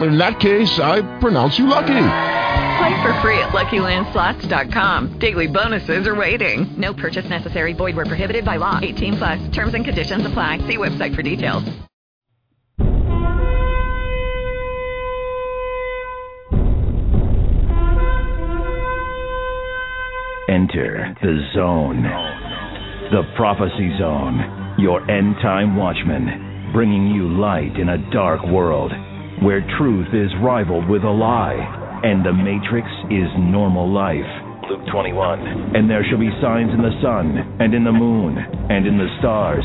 In that case, I pronounce you lucky. Play for free at LuckyLandSlots.com. Daily bonuses are waiting. No purchase necessary. Void where prohibited by law. 18 plus. Terms and conditions apply. See website for details. Enter the zone. The prophecy zone. Your end time watchman, bringing you light in a dark world where truth is rivaled with a lie and the matrix is normal life. Luke 21. And there shall be signs in the sun, and in the moon, and in the stars,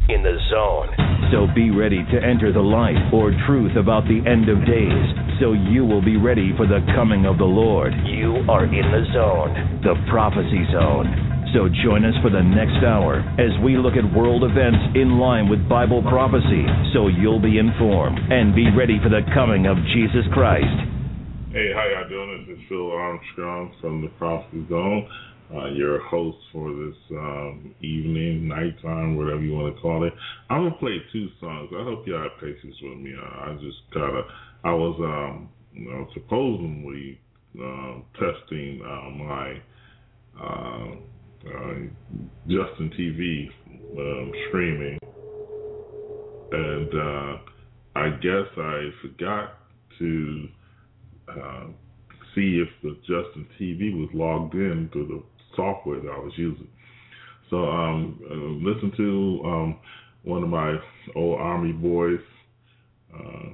in the zone. So be ready to enter the light or truth about the end of days, so you will be ready for the coming of the Lord. You are in the zone, the prophecy zone. So join us for the next hour as we look at world events in line with Bible prophecy, so you'll be informed and be ready for the coming of Jesus Christ. Hey, how y'all doing? This is Phil Armstrong from the Prophecy Zone uh, your host for this um, evening, nighttime, whatever you want to call it. I'm gonna play two songs. I hope y'all have patience with me. I, I just gotta. I was um, you know, supposedly uh, testing uh, my uh, uh, Justin TV um, streaming, and uh, I guess I forgot to uh, see if the Justin TV was logged in to the software that I was using. So um, uh, listen to um, one of my old Army boys. Uh,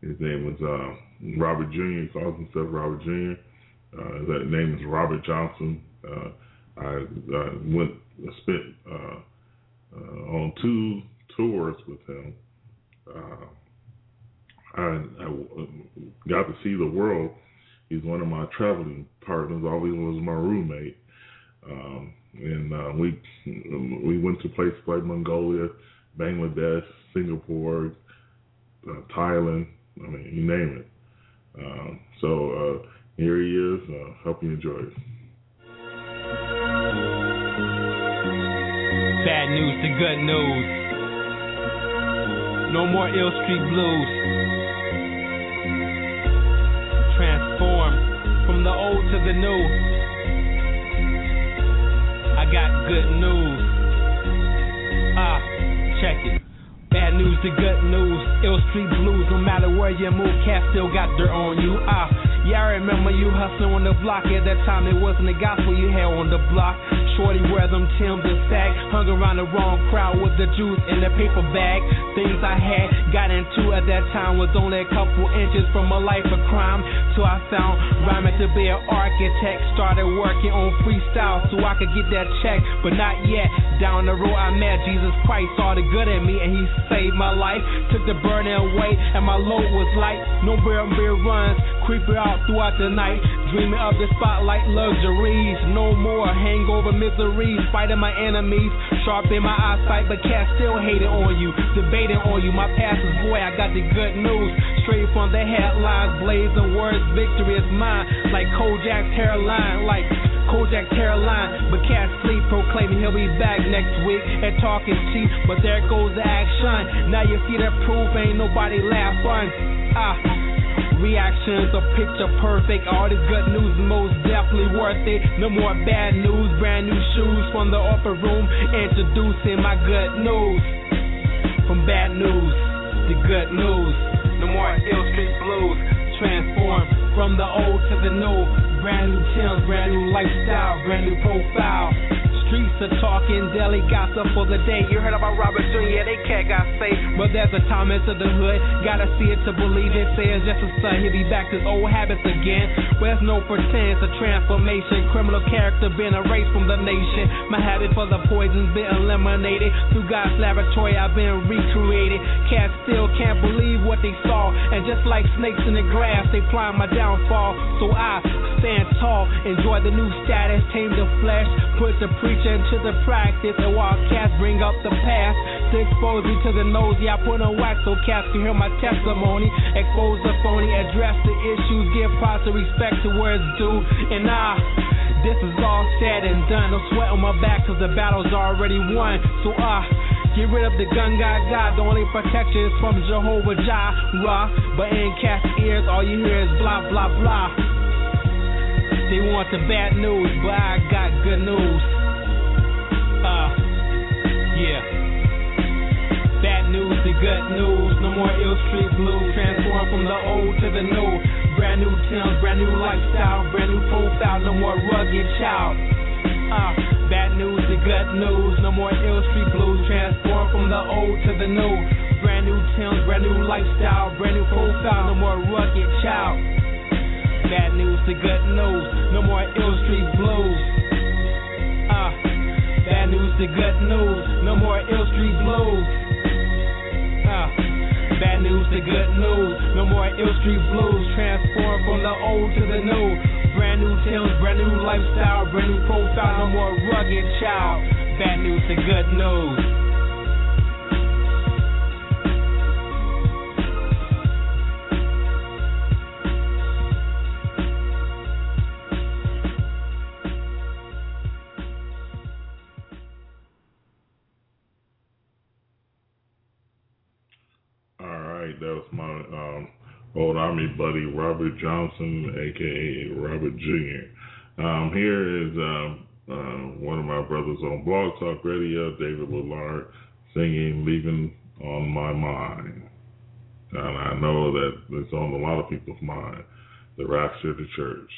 his name was uh, Robert Jr. He calls himself Robert Jr. Uh, his name is Robert Johnson. Uh, I, I went spent uh, uh, on two tours with him. Uh, I, I got to see the world He's one of my traveling partners. Always was my roommate. Um, and uh, we we went to places like Mongolia, Bangladesh, Singapore, uh, Thailand. I mean, you name it. Um, so uh, here he is. Uh, hope you enjoy it. Bad news to good news. No more ill street blues. The old to the new. I got good news. Ah, check it. Bad news to good news. Ill street blues. No matter where you move, cat still got dirt on you. Ah. Yeah, I remember you hustling on the block. At that time, it wasn't the gospel you had on the block. Shorty wear them Timbs and sag. Hung around the wrong crowd with the juice in the paper bag. Things I had got into at that time was only a couple inches from a life of crime. So I found rhyming to be an architect. Started working on freestyle so I could get that check, but not yet. Down the road, I met Jesus Christ, saw the good in me, and He saved my life. Took the burden away, and my load was light. No bear beer runs, creeping out throughout the night. Dreaming of the spotlight luxuries. No more hangover miseries. Fighting my enemies. Sharp in my eyesight, but cats still hating on you. Debating on you. My past is boy, I got the good news. Straight from the headlines. Blazing words. Victory is mine. Like Kojak's hairline. Like Kojak Caroline, but cats sleep, proclaiming he'll be back next week and talking cheap. But there goes the action. Now you see the proof, ain't nobody laughing. Ah, Reactions are picture perfect. All this good news most definitely worth it. No more bad news, brand new shoes from the upper room. Introducing my good news. From bad news to good news. No more ill street blues. Transform from the old to the new. Brand new Timbs, brand new lifestyle, brand new profile streets are talking daily gossip for the day. You heard about Robert Jr., they cat got saved. But there's a Thomas into the hood, gotta see it to believe it. Say it's just a son, he'll be back to his old habits again. Where's no pretense, a transformation. Criminal character been erased from the nation. My habit for the poison's been eliminated. Through God's laboratory, I've been recreated. Cats still can't believe what they saw. And just like snakes in the grass, they plan my downfall. So I stand tall, enjoy the new status, tame the flesh, put the preacher into the practice. And while cats bring up the past, to expose me to the nose, yeah, I put on wax so cats can hear my testimony. Expose the phony, address the issues, give proper respect to where it's due. And I this is all said and done. No sweat on my back cause the battle's already won. So uh get rid of the gun guy God. The only protection is from Jehovah Jireh. But in cat's ears, all you hear is blah blah blah. They want the bad news, but I got good news. Uh yeah. Bad news to good news. No more ill street blues. Transform from the old to the new. Brand new Timbs, brand new lifestyle, brand new profile. No more rugged child. Uh, bad news to good news. No more ill street blues. Transform from the old to the new. Brand new Timbs, brand new lifestyle, brand new profile. No more rugged child. Bad news to good news. No more ill street blues. Uh, bad news to good news. No more ill street blues. Uh, bad news to good news. No more ill street blues. Transform from the old to the new. Brand new Timbs, brand new lifestyle, brand new profile. No more rugged child. Bad news to good news. Buddy Robert Johnson, aka Robert Jr. Um, here is um, uh, one of my brothers on Blog Talk Radio, David Willard, singing "Leaving on My Mind," and I know that it's on a lot of people's mind. The rapture of the church.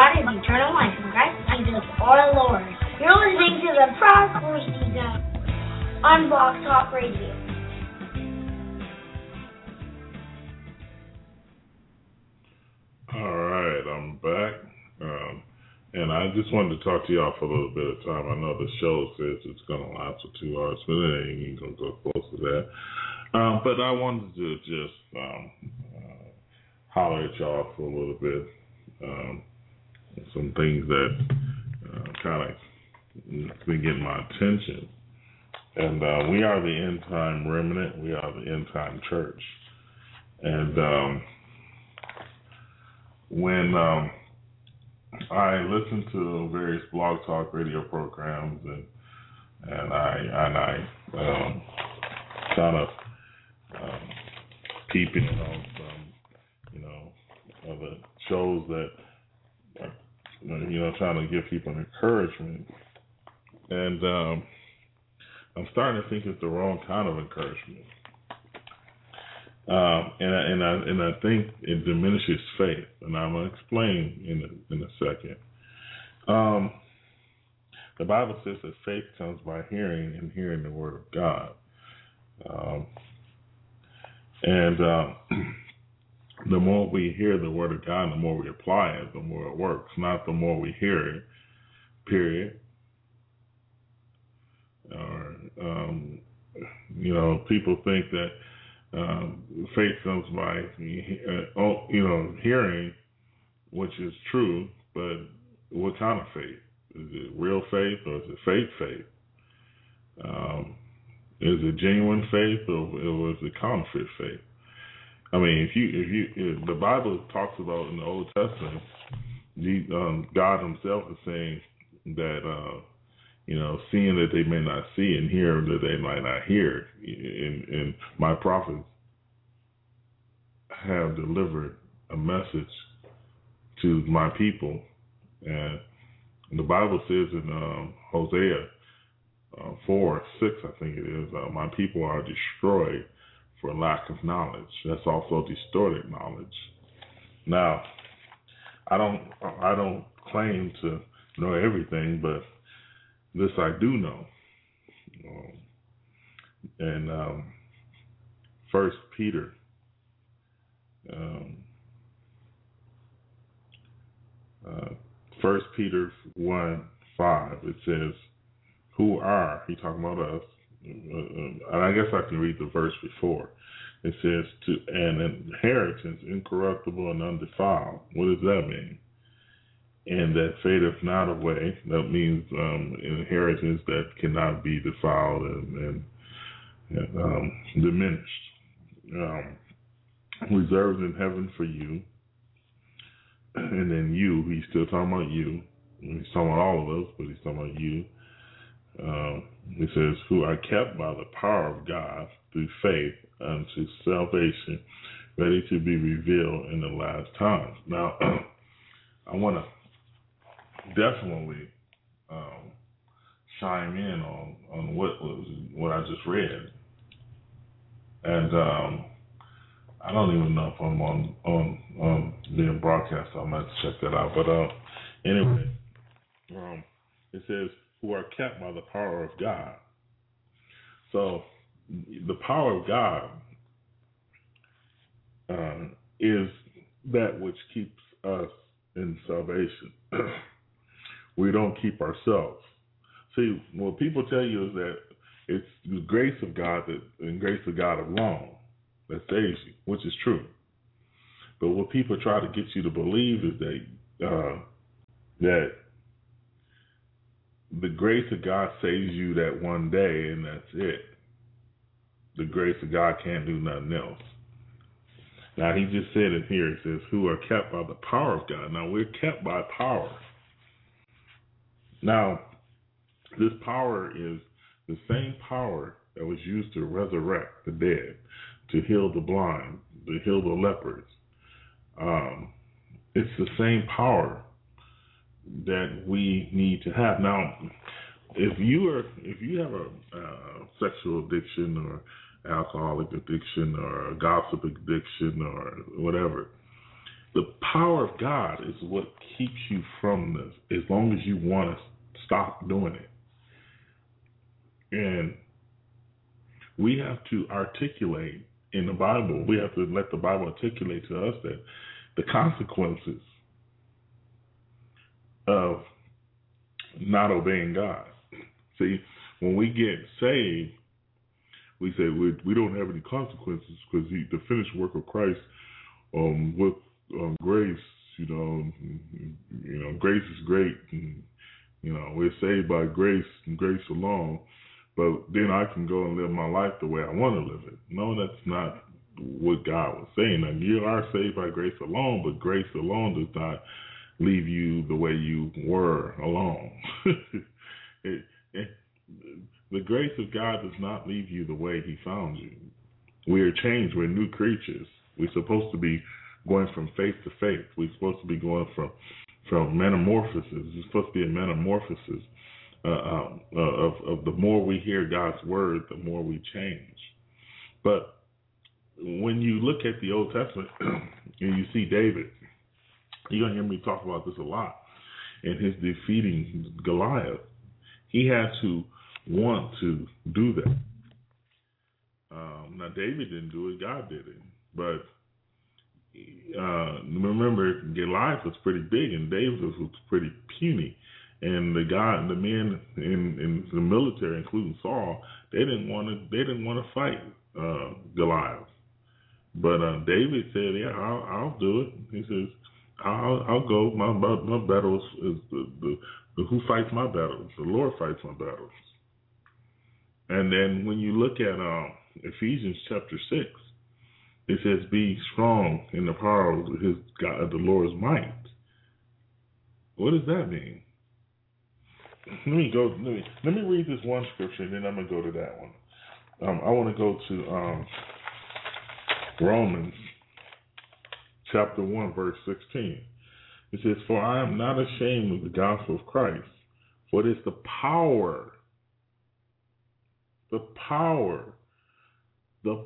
God is eternal life in Christ Jesus our Lord. You're listening to the Prophecy Zone on Blog Talk Radio. All right, I'm back. Um, and I just wanted to talk to y'all for a little bit of time. I know the show says it's going to last for two hours, but it ain't going to go close to that. Um, but I wanted to just um, uh, holler at y'all for a little bit. Um, some things that uh, kind of been getting my attention. And uh, we are the end time remnant. We are the end time church. And um, when um, I listen to various blog talk radio programs and and I and I um, kind of um, keeping on some you know other shows that you know trying to give people encouragement and um, I'm starting to think it's the wrong kind of encouragement. Um, and I, and I and I think it diminishes faith, and I'm gonna explain in a, in a second. Um, the Bible says that faith comes by hearing, and hearing the word of God. Um, and uh, the more we hear the word of God, the more we apply it, the more it works. Not the more we hear it. Period. Or um, you know, people think that um, faith comes by, uh, oh, you know, hearing, which is true, but what kind of faith? Is it real faith or is it fake faith? Um, is it genuine faith or, or is it counterfeit faith? I mean, if you if you if the Bible talks about in the Old Testament, the, um, God Himself is saying that uh, you know, seeing that they may not see and hear that they might not hear. And, and my prophets have delivered a message to my people. And the Bible says in um, Hosea uh, 4, 6, I think it is, uh, my people are destroyed for lack of knowledge. That's also distorted knowledge. Now, I don't, I don't claim to know everything, but this I do know. Um, and um, First Peter, um, uh, First Peter one five, it says, "Who are?" He talking about us. And I guess I can read the verse before. It says, "To an inheritance incorruptible and undefiled." What does that mean? and that fadeth not away. That means um, inheritance that cannot be defiled and, and um, diminished. Um, reserved in heaven for you. And then you, he's still talking about you. He's talking about all of us, but he's talking about you. Um, he says, who are kept by the power of God through faith unto salvation, ready to be revealed in the last times. Now, I want to definitely um, chime in on on what was what I just read, and um, I don't even know if I'm on on on being broadcast. I might check that out. But uh, anyway, um, it says who are kept by the power of God. So the power of God uh, is that which keeps us in salvation. we don't keep ourselves. See, what people tell you is that it's the grace of God that and grace of God alone that saves you, which is true. But what people try to get you to believe is that uh, that the grace of God saves you that one day and that's it. The grace of God can't do nothing else. Now he just said it here. It says, "Who are kept by the power of God." Now we're kept by power. Now, this power is the same power that was used to resurrect the dead, to heal the blind, to heal the lepers. Um, it's the same power that we need to have. Now, if you are if you have a uh, sexual addiction or alcoholic addiction or gossip addiction or whatever, the power of God is what keeps you from this. As long as you want to stop doing it, and we have to articulate in the Bible. We have to let the Bible articulate to us that the consequences of not obeying God. See, when we get saved, we say we, we don't have any consequences because the finished work of Christ um, with um, grace, you know, you know, grace is great, and you know, we're saved by grace and grace alone. But then I can go and live my life the way I want to live it. No, that's not what God was saying. Now, you are saved by grace alone, but grace alone does not leave you the way you were alone. it, it, the grace of God does not leave you the way He found you. We are changed. We're new creatures. We're supposed to be going from faith to faith. We're supposed to be going from from metamorphosis. It's supposed to be a metamorphosis uh, um, uh, of, of the more we hear God's word, the more we change. But when you look at the Old Testament and you see David, you're going to hear me talk about this a lot. In his defeating Goliath, he had to want to do that. Um, now, David didn't do it, God did it. But uh, remember, Goliath was pretty big and David was pretty puny. And the guy, the men in, in the military, including Saul, they didn't want to. They didn't want to fight uh, Goliath. But uh, David said, "Yeah, I'll, I'll do it." He says, "I'll, I'll go. My my battles is the, the, the who fights my battles. The Lord fights my battles." And then when you look at um, Ephesians chapter six, it says, "Be strong in the power of His God, the Lord's might." What does that mean? Let me go. Let me let me read this one scripture, and then I'm gonna go to that one. Um, I want to go to um, Romans chapter 1, verse 16. It says, For I am not ashamed of the gospel of Christ, for it is the power, the power, the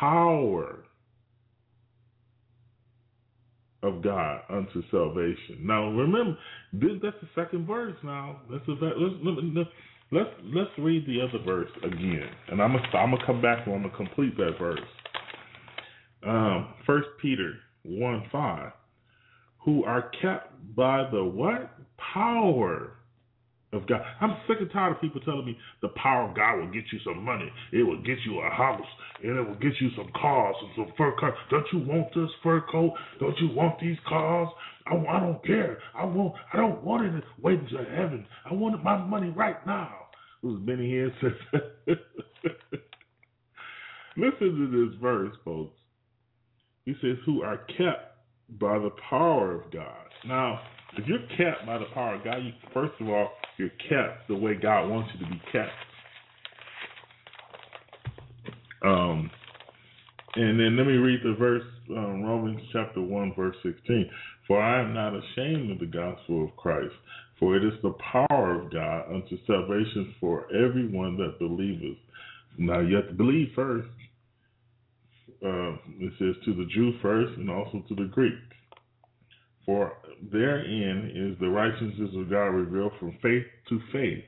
power of God unto salvation. Now remember, this, that's the second verse. Now let's let's let's let's read the other verse again, and I'm gonna I'm gonna come back and I'm gonna complete that verse. Um, First Peter one five, who are kept by the what power of God. I'm sick and tired of people telling me the power of God will get you some money. It will get you a house. And it will get you some cars and some fur coats. Don't you want this fur coat? Don't you want these cars? I, I don't care. I want. I don't want it waiting to heaven. I want my money right now. Was Benny Hinn says. Listen to this verse, folks. He says, "Who are kept by the power of God." Now, if you're kept by the power of God, you, first of all, you're kept the way God wants you to be kept. Um, And then let me read the verse, um, Romans chapter 1, verse 16. For I am not ashamed of the gospel of Christ, for it is the power of God unto salvation for everyone that believeth. Now you have to believe first. Uh, it says to the Jew first and also to the Greek. For therein is the righteousness of God revealed from faith to faith.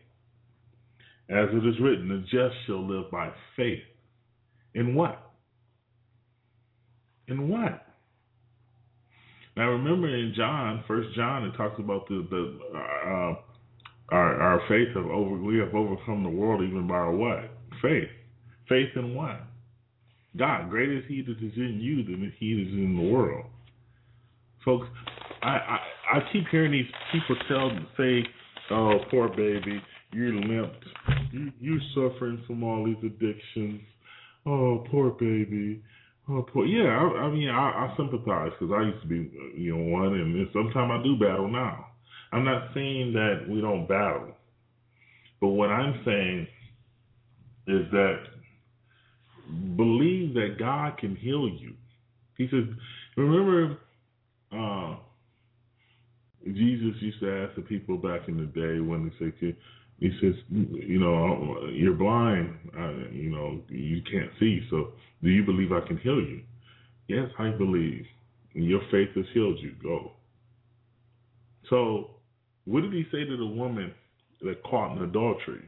As it is written, the just shall live by faith. In what? In what? Now remember in John, First John, it talks about the the uh, our our faith of over we have overcome the world even by our what faith, faith in what God. Greater is He that is in you than He is in the world. Folks, I I, I keep hearing these people tell say, "Oh, poor baby, you're limped, you you're suffering from all these addictions." Oh, poor baby. Oh, poor. Yeah, I, I mean, I, I sympathize because I used to be, you know, one, and sometimes I do battle now. I'm not saying that we don't battle, but what I'm saying is that believe that God can heal you. He says, remember, uh, Jesus used to ask the people back in the day when they say, he says, you know, you're blind, uh, you know, you can't see. So, do you believe I can heal you? Yes, I believe. Your faith has healed you. Go. So, what did he say to the woman that caught in adultery?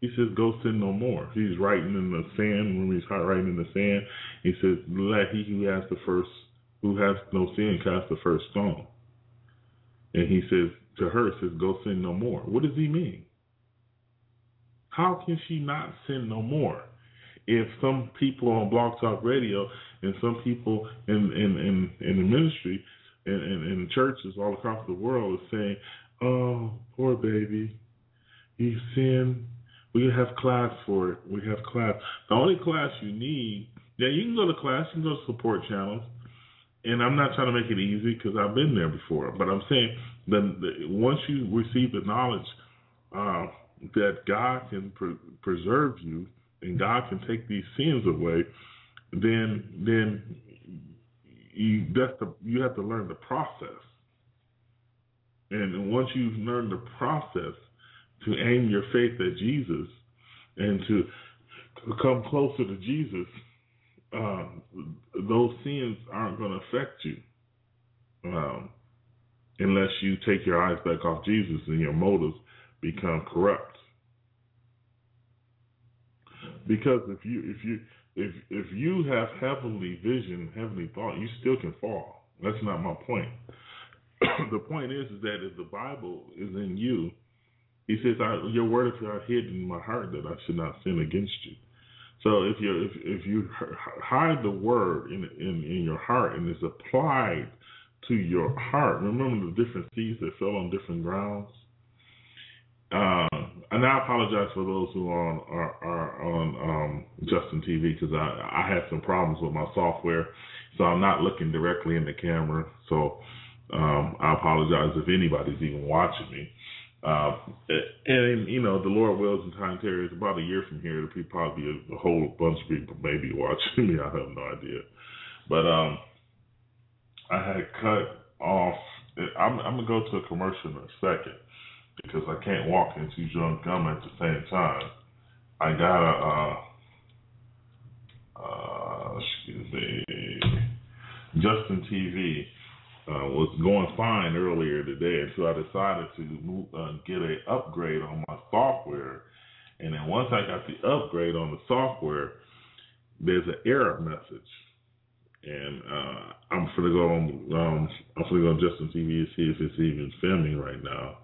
He says, "Go sin no more." He's writing in the sand. When he's writing in the sand, he says, "Let he who has the first, who has no sin, cast the first stone." And he says to her, "says Go sin no more." What does he mean? How can she not sin no more? If some people on Blog Talk Radio and some people in in in, in the ministry and in, in, in churches all across the world are saying, "Oh, poor baby, you sin." We have class for it. We have class. The only class you need, yeah, you can go to class. You can go to support channels. And I'm not trying to make it easy because I've been there before. But I'm saying that once you receive the knowledge uh, that God can pre- preserve you and God can take these sins away, then then you that's the you have to learn the process. And once you've learned the process to aim your faith at Jesus and to come closer to Jesus, um, those sins aren't going to affect you um, unless you take your eyes back off Jesus and your motives become corrupt. Because if you if you if if you have heavenly vision, heavenly thought, you still can fall. That's not my point. the point is, is that if the Bible is in you, he says, "Your word is not hidden in my heart that I should not sin against you." So if you if if you hide the word in in in your heart and it's applied to your heart, remember the different seeds that fell on different grounds. Uh, and I apologize for those who are on are, are on um, Justin TV because I I had some problems with my software, so I'm not looking directly in the camera. So um, I apologize if anybody's even watching me. Uh, and you know, the Lord wills and time tarries. About a year from here, there'll probably be a, a whole bunch of people maybe watching me. I have no idea, but um, I had cut off. I'm, I'm gonna go to a commercial in a second because I can't walk and chew gum at the same time. I got a, uh, uh, excuse me, Justin TV uh, was going fine earlier today so I decided to move, uh, get an upgrade on my software. And then once I got the upgrade on the software, there's an error message. And uh, I'm gonna go on. Um, I'm gonna go on Justin TV to see if it's even filming right now.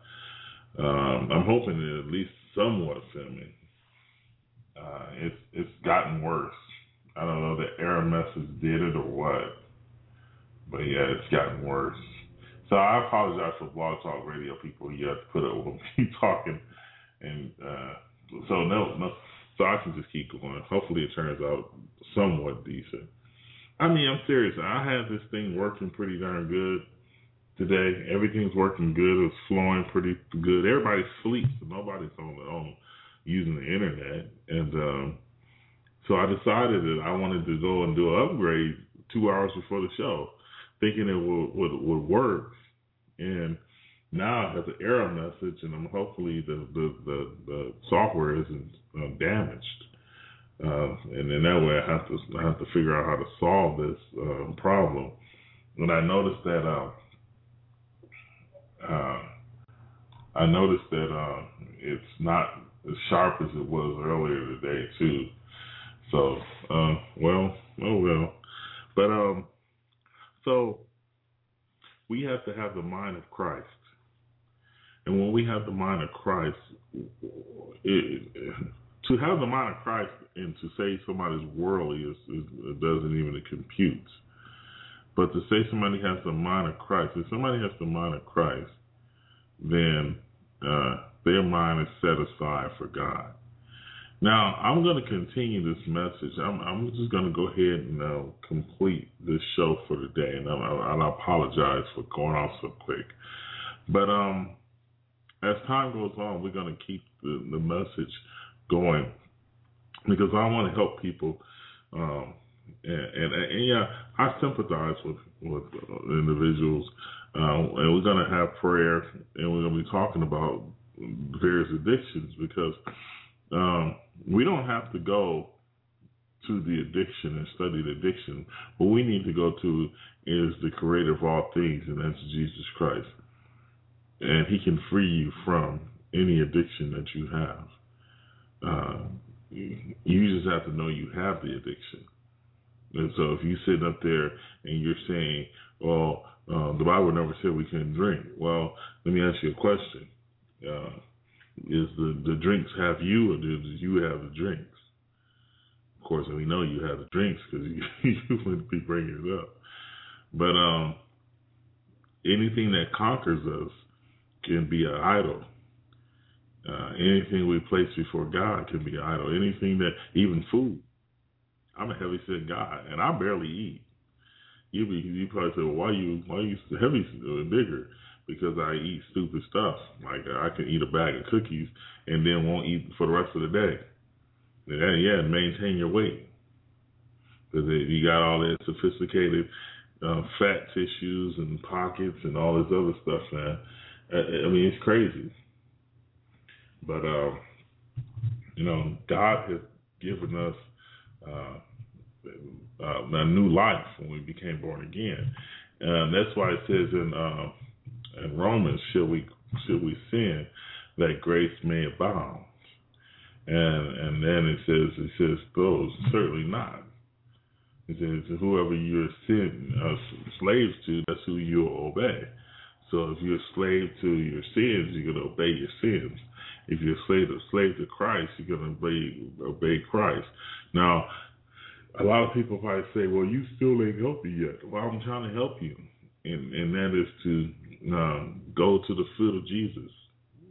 Um, I'm hoping it at least somewhat filming. Uh, it's it's gotten worse. I don't know the error message did it or what, but yeah, it's gotten worse. So I apologize for Blog Talk Radio people. You have to put up with me talking, and uh, so no, no, so I can just keep going. Hopefully, it turns out somewhat decent. I mean, I'm serious. I have this thing working pretty darn good today. Everything's working good. It's flowing pretty good. Everybody sleeps, so nobody's on their own using the internet, and um, So I decided that I wanted to go and do an upgrade two hours before the show, thinking it would would, would work. And now it has an error message, and I'm hopefully the the the, the software isn't uh, damaged. Uh, and in that way, I have to I have to figure out how to solve this uh, problem. And I noticed that uh, uh, I noticed that uh, it's not as sharp as it was earlier today too. So, uh, well, oh well. But um, so we have to have the mind of Christ, and when we have the mind of Christ, it, to have the mind of Christ and to say somebody's worldly is, is it doesn't even compute. But to say somebody has the mind of Christ, if somebody has the mind of Christ, then uh, their mind is set aside for God. Now, I'm going to continue this message. I'm, I'm just going to go ahead and uh, complete this show for today, and I, I, apologize for going off so quick. But um, as time goes on, we're going to keep the, the message going because I want to help people. Um, and, and, and, yeah, I sympathize with with individuals, uh, and we're going to have prayer, and we're going to be talking about various addictions because um, we don't have to go to the addiction and study the addiction. What we need to go to is the creator of all things, and that's Jesus Christ. And he can free you from any addiction that you have. Uh, you just have to know you have the addiction. And so if you sit up there and you're saying, well, uh, the Bible never said we couldn't drink. Well, let me ask you a question. Uh, is the, the drinks have you or do you have the drinks? Of course, we know you have the drinks because you, you wouldn't be bringing it up. But um, anything that conquers us can be an idol. Uh, anything we place before God can be an idol. Anything that, even food. I'm a heavy set guy, and I barely eat. You be you probably say, well, why you why you heavy uh, bigger? Because I eat stupid stuff. Like I can eat a bag of cookies and then won't eat for the rest of the day. And yeah, maintain your weight because you got all that sophisticated uh, fat tissues and pockets and all this other stuff, man. I, I mean, it's crazy. But um, you know, God has given us uh, uh, a new life when we became born again. And that's why it says in uh, in Romans, should we should we sin that grace may abound? And and then it says it says those certainly not. It says whoever you're sin uh, slaves to, that's who you'll obey. So if you're a slave to your sins, you're gonna obey your sins. If you're a slave, a slave to Christ, you're gonna obey obey Christ. Now, a lot of people probably say, "Well, you still ain't healthy yet." Well, I'm trying to help you, and and that is to uh, go to the foot of Jesus.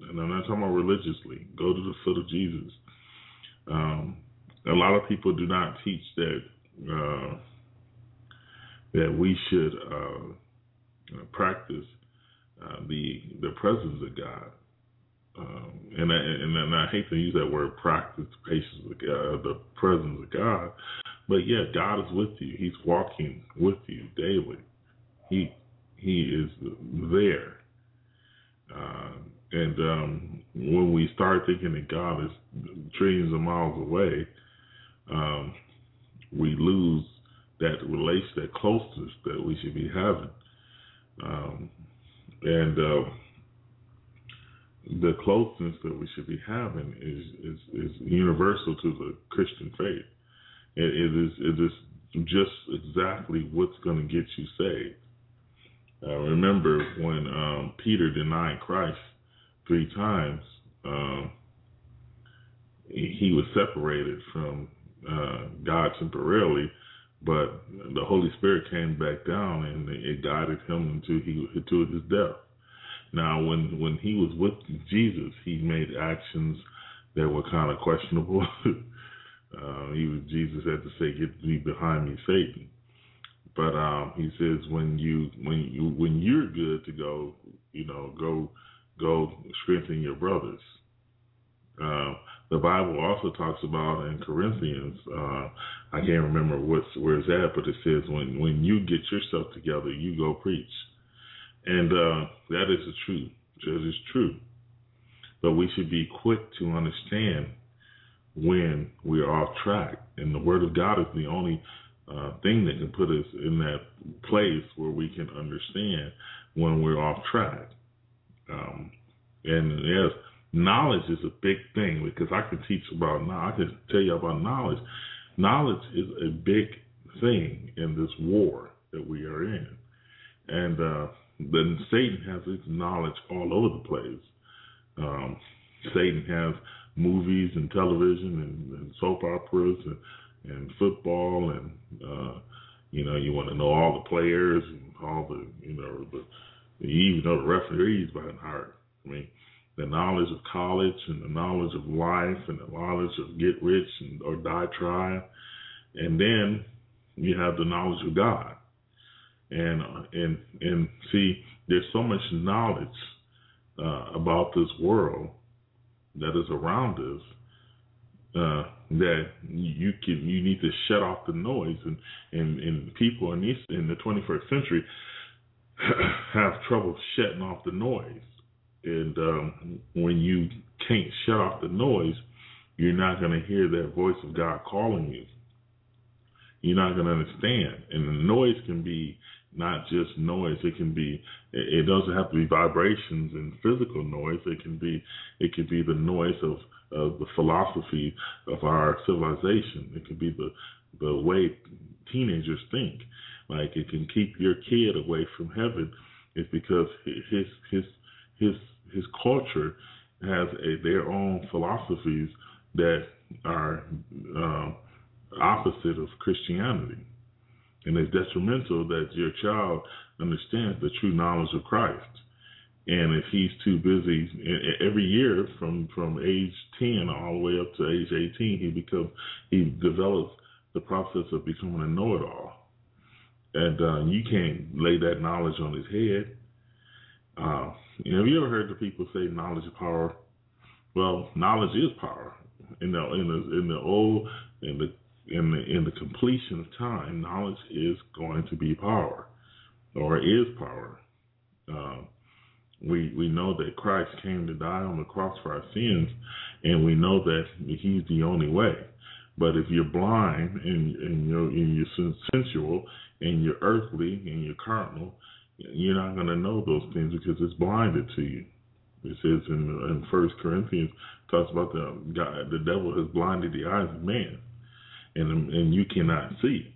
And I'm not talking about religiously. Go to the foot of Jesus. Um, a lot of people do not teach that uh, that we should uh, practice uh, the the presence of God. Um, and, I, and, and I hate to use that word practice patience with God, the presence of God, but yeah, God is with you. He's walking with you daily. He He is there. Uh, and um, when we start thinking that God is trillions of miles away, um, we lose that relation, that closeness that we should be having. Um, and uh, the closeness that we should be having is, is, is universal to the Christian faith. It, it is it is just exactly what's going to get you saved. Uh, remember when um, Peter denied Christ three times, um, he was separated from uh, God temporarily, but the Holy Spirit came back down and it guided him into he to his death. Now, when when he was with Jesus, he made actions that were kind of questionable. Uh, even Jesus had to say, "Get me behind me, Satan." But um, he says, when you when you when you're good to go, you know, go go strengthen your brothers. Uh, the Bible also talks about in Corinthians. Uh, I can't remember what's where it's at, but it says when when you get yourself together, you go preach, and uh, that is the truth. That is true. But we should be quick to understand when we're off track, and the Word of God is the only uh, thing that can put us in that place where we can understand when we're off track. Um, and yes, knowledge is a big thing because I can teach about knowledge. I can tell you about knowledge. Knowledge is a big thing in this war that we are in, and uh, then Satan has his knowledge all over the place. Um, Satan has movies and television and, and soap operas and, and football and uh, you know you want to know all the players and all the you know the you even know the referees by heart. I mean the knowledge of college and the knowledge of life and the knowledge of get rich and, or die trying. And then you have the knowledge of God. And and and see, there's so much knowledge uh, about this world that is around us uh, that you can you need to shut off the noise and and, and people in this in the 21st century have trouble shutting off the noise and um, when you can't shut off the noise, you're not going to hear that voice of God calling you. You're not going to understand. And the noise can be not just noise. It can be. It doesn't have to be vibrations and physical noise. It can be. It could be the noise of, of the philosophy of our civilization. It could be the the way teenagers think. Like it can keep your kid away from heaven. It's because his his his his culture has a, their own philosophies that are um, opposite of Christianity. And it's detrimental that your child understands the true knowledge of Christ. And if he's too busy, every year from, from age 10 all the way up to age 18, he becomes he develops the process of becoming a know-it-all. And uh, you can't lay that knowledge on his head. Uh, you know, have you ever heard the people say knowledge is power? Well, knowledge is power. In the in the in the old in the in the in the completion of time, knowledge is going to be power, or is power. Um, we we know that Christ came to die on the cross for our sins, and we know that He's the only way. But if you're blind and and you're, and you're sensual and you're earthly and you're carnal, you're not going to know those things because it's blinded to you. It says in in First Corinthians talks about the God, the devil has blinded the eyes of man, and and you cannot see.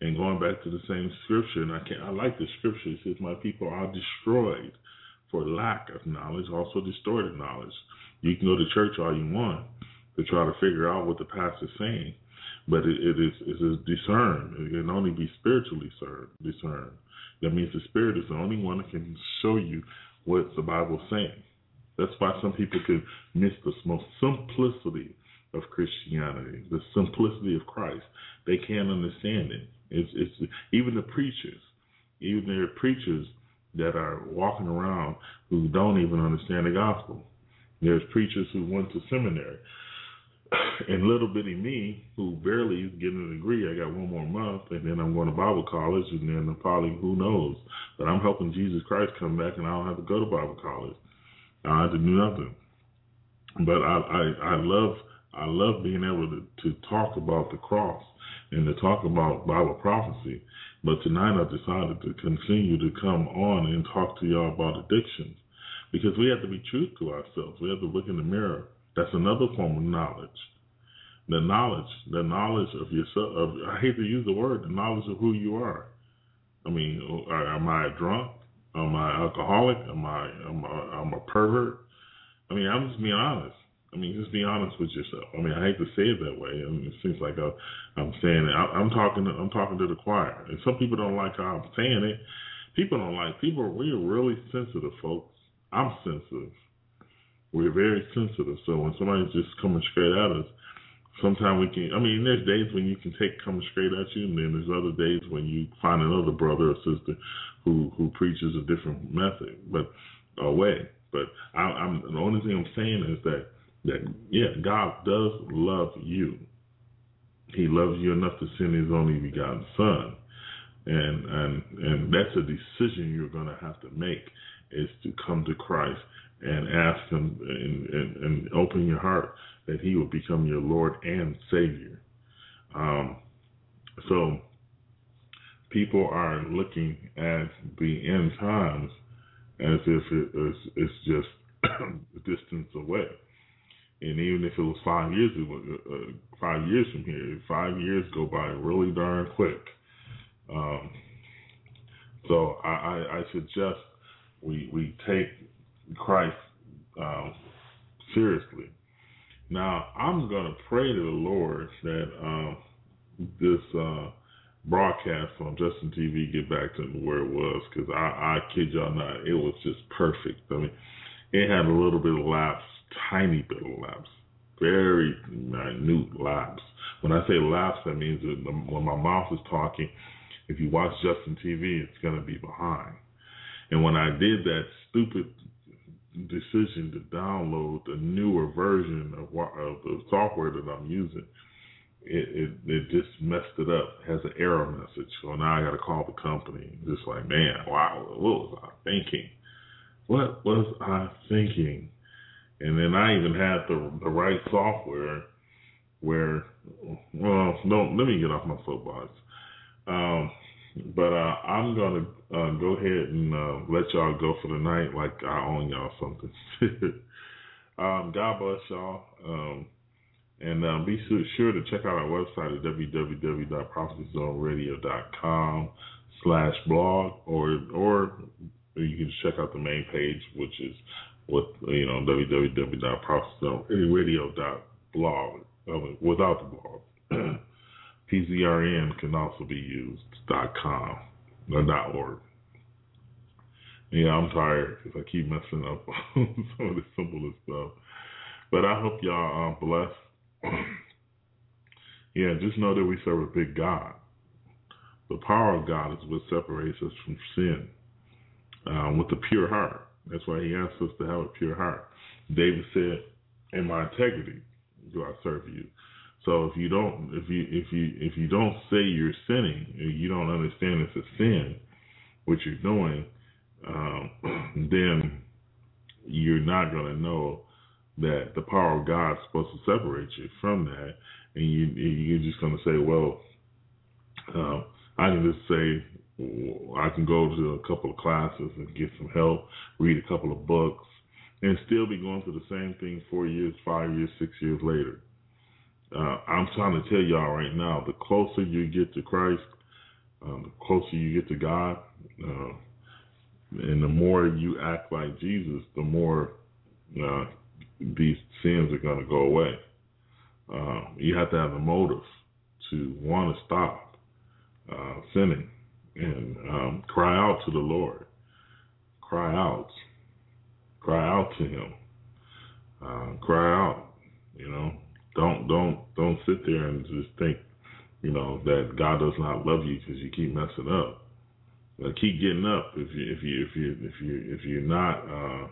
And going back to the same scripture, and I can I like the scripture. It says, "My people are destroyed for lack of knowledge, also distorted knowledge." You can go to church all you want to try to figure out what the pastor's saying, but it, it is it is discerned. It can only be spiritually discerned. That means the Spirit is the only one that can show you what the Bible is saying. That's why some people can miss the most simplicity of Christianity, the simplicity of Christ. They can't understand it. It's, it's even the preachers, even there are preachers that are walking around who don't even understand the gospel. There's preachers who went to seminary and little bitty me, who barely is getting a degree, I got one more month, and then I'm going to Bible college, and then probably who knows. But I'm helping Jesus Christ come back, and I don't have to go to Bible college. I have to do nothing. But I, I, I love, I love being able to, to talk about the cross and to talk about Bible prophecy. But tonight I decided to continue to come on and talk to y'all about addictions because we have to be true to ourselves. We have to look in the mirror that's another form of knowledge. The knowledge, the knowledge of yourself. Of, I hate to use the word, the knowledge of who you are. I mean, am I a drunk? Am I alcoholic? Am I am I am a pervert? I mean, I'm just being honest. I mean, just be honest with yourself. I mean, I hate to say it that way. I mean, it seems like I'm saying it. I, I'm talking. To, I'm talking to the choir, and some people don't like how I'm saying it. People don't like. People. We're really sensitive, folks. I'm sensitive. We're very sensitive. So when somebody's just coming straight at us, sometimes we can. I mean, there's days when you can take coming straight at you, and then there's other days when you find another brother or sister who who preaches a different method, but a way. But I, I'm the only thing I'm saying is that that yeah, God does love you. He loves you enough to send His only begotten Son, and and and that's a decision you're going to have to make is to come to Christ and ask Him and, and, and open your heart that He will become your Lord and Savior. Um, so people are looking at the end times as if it is, it's just a distance away. And even if it was five years, uh, five years from here, five years go by really darn quick. Um, so I, I, I, suggest we we take Christ um, seriously. Now I'm to pray to the Lord that um, this uh, broadcast on Justin TV get back to where it was because I, I kid y'all not, it was just perfect. I mean, it had a little bit of lapse, tiny bit of lapse, very minute lapse. When I say lapse, that means that when my mouth is talking, if you watch Justin TV, it's going to be behind. And when I did that stupid decision to download the newer version of, of the software that I'm using, it, it, it just messed it up. It has an error message. So now I got to call the company. Just like, man, wow, what was I thinking? What was I thinking? And then I even had the the right software where, well, let me get off my soapbox. Um, but uh, I'm gonna uh, go ahead and uh, let y'all go for the night, like I own y'all something. um, God bless y'all. Um, and uh, be sure to check out our website at www.prophecyzoneradio.com slash blog or or you can check out the main page, which is what you know www.prophecyzoneradio.blog uh, without the blog. PZRN can also be used .com or dot .org. Yeah, I'm tired because I keep messing up some of the simplest stuff. But I hope y'all are blessed yeah, just know that we serve a big God. The power of God is what separates us from sin um, with a pure heart. That's why he asks us to have a pure heart. David said, "In my integrity do I serve you." So if you don't, if you if you if you don't say you're sinning, you don't understand it's a sin, what you're doing, um, then you're not going to know that the power of God is supposed to separate you from that, and you you're just going to say, well, uh, I can just say I can go to a couple of classes and get some help, read a couple of books, and still be going through the same thing four years, five years, six years later. Uh, I'm trying to tell y'all right now, the closer you get to Christ, um, the closer you get to God, uh, and the more you act like Jesus, the more uh, these sins are going to go away. Uh, you have to have a motive to want to stop uh, sinning and um, cry out to the Lord. Cry out. Cry out to Him. Uh, cry out. You know, don't don't don't sit there and just think, you know, that God does not love you because you keep messing up. keep getting up. If you if you if you if you if you're not uh,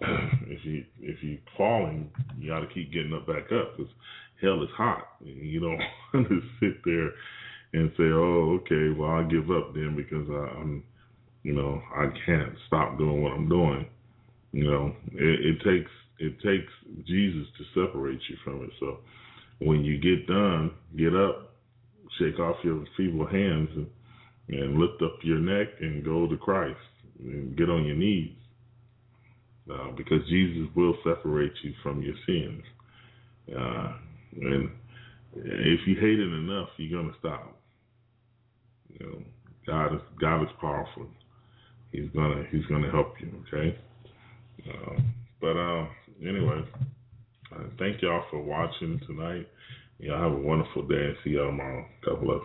if you if you falling, you got to keep getting up back up because hell is hot. You don't want to sit there and say, "Oh, okay, well I'll give up then because I, I'm, you know, I can't stop doing what I'm doing." You know, it, it takes it takes Jesus to separate you from it. So when you get done, get up, shake off your feeble hands, and, and lift up your neck and go to Christ and get on your knees uh, because Jesus will separate you from your sins. Uh, and if you hate it enough, you're gonna stop. You know, God is God is powerful. He's gonna He's gonna help you. Okay. Uh, but uh, anyway, uh, thank y'all for watching tonight. Y'all have a wonderful day and see y'all tomorrow. God bless.